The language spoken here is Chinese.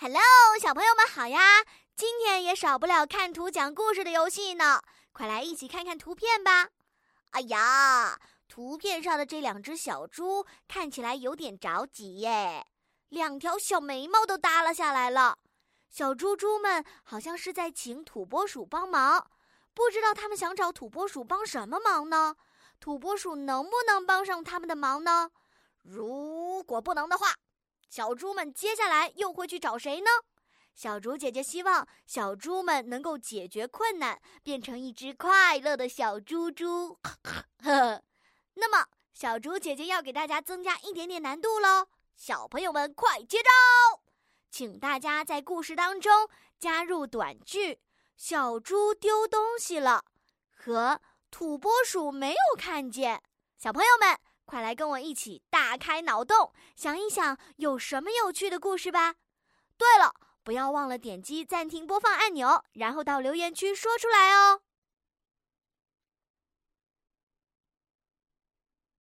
Hello，小朋友们好呀！今天也少不了看图讲故事的游戏呢，快来一起看看图片吧。哎呀，图片上的这两只小猪看起来有点着急耶，两条小眉毛都耷拉下来了。小猪猪们好像是在请土拨鼠帮忙，不知道他们想找土拨鼠帮什么忙呢？土拨鼠能不能帮上他们的忙呢？如果不能的话。小猪们接下来又会去找谁呢？小猪姐姐希望小猪们能够解决困难，变成一只快乐的小猪猪。呵，那么小猪姐姐要给大家增加一点点难度喽，小朋友们快接招！请大家在故事当中加入短句：“小猪丢东西了”和“土拨鼠没有看见”。小朋友们。快来跟我一起大开脑洞，想一想有什么有趣的故事吧！对了，不要忘了点击暂停播放按钮，然后到留言区说出来哦。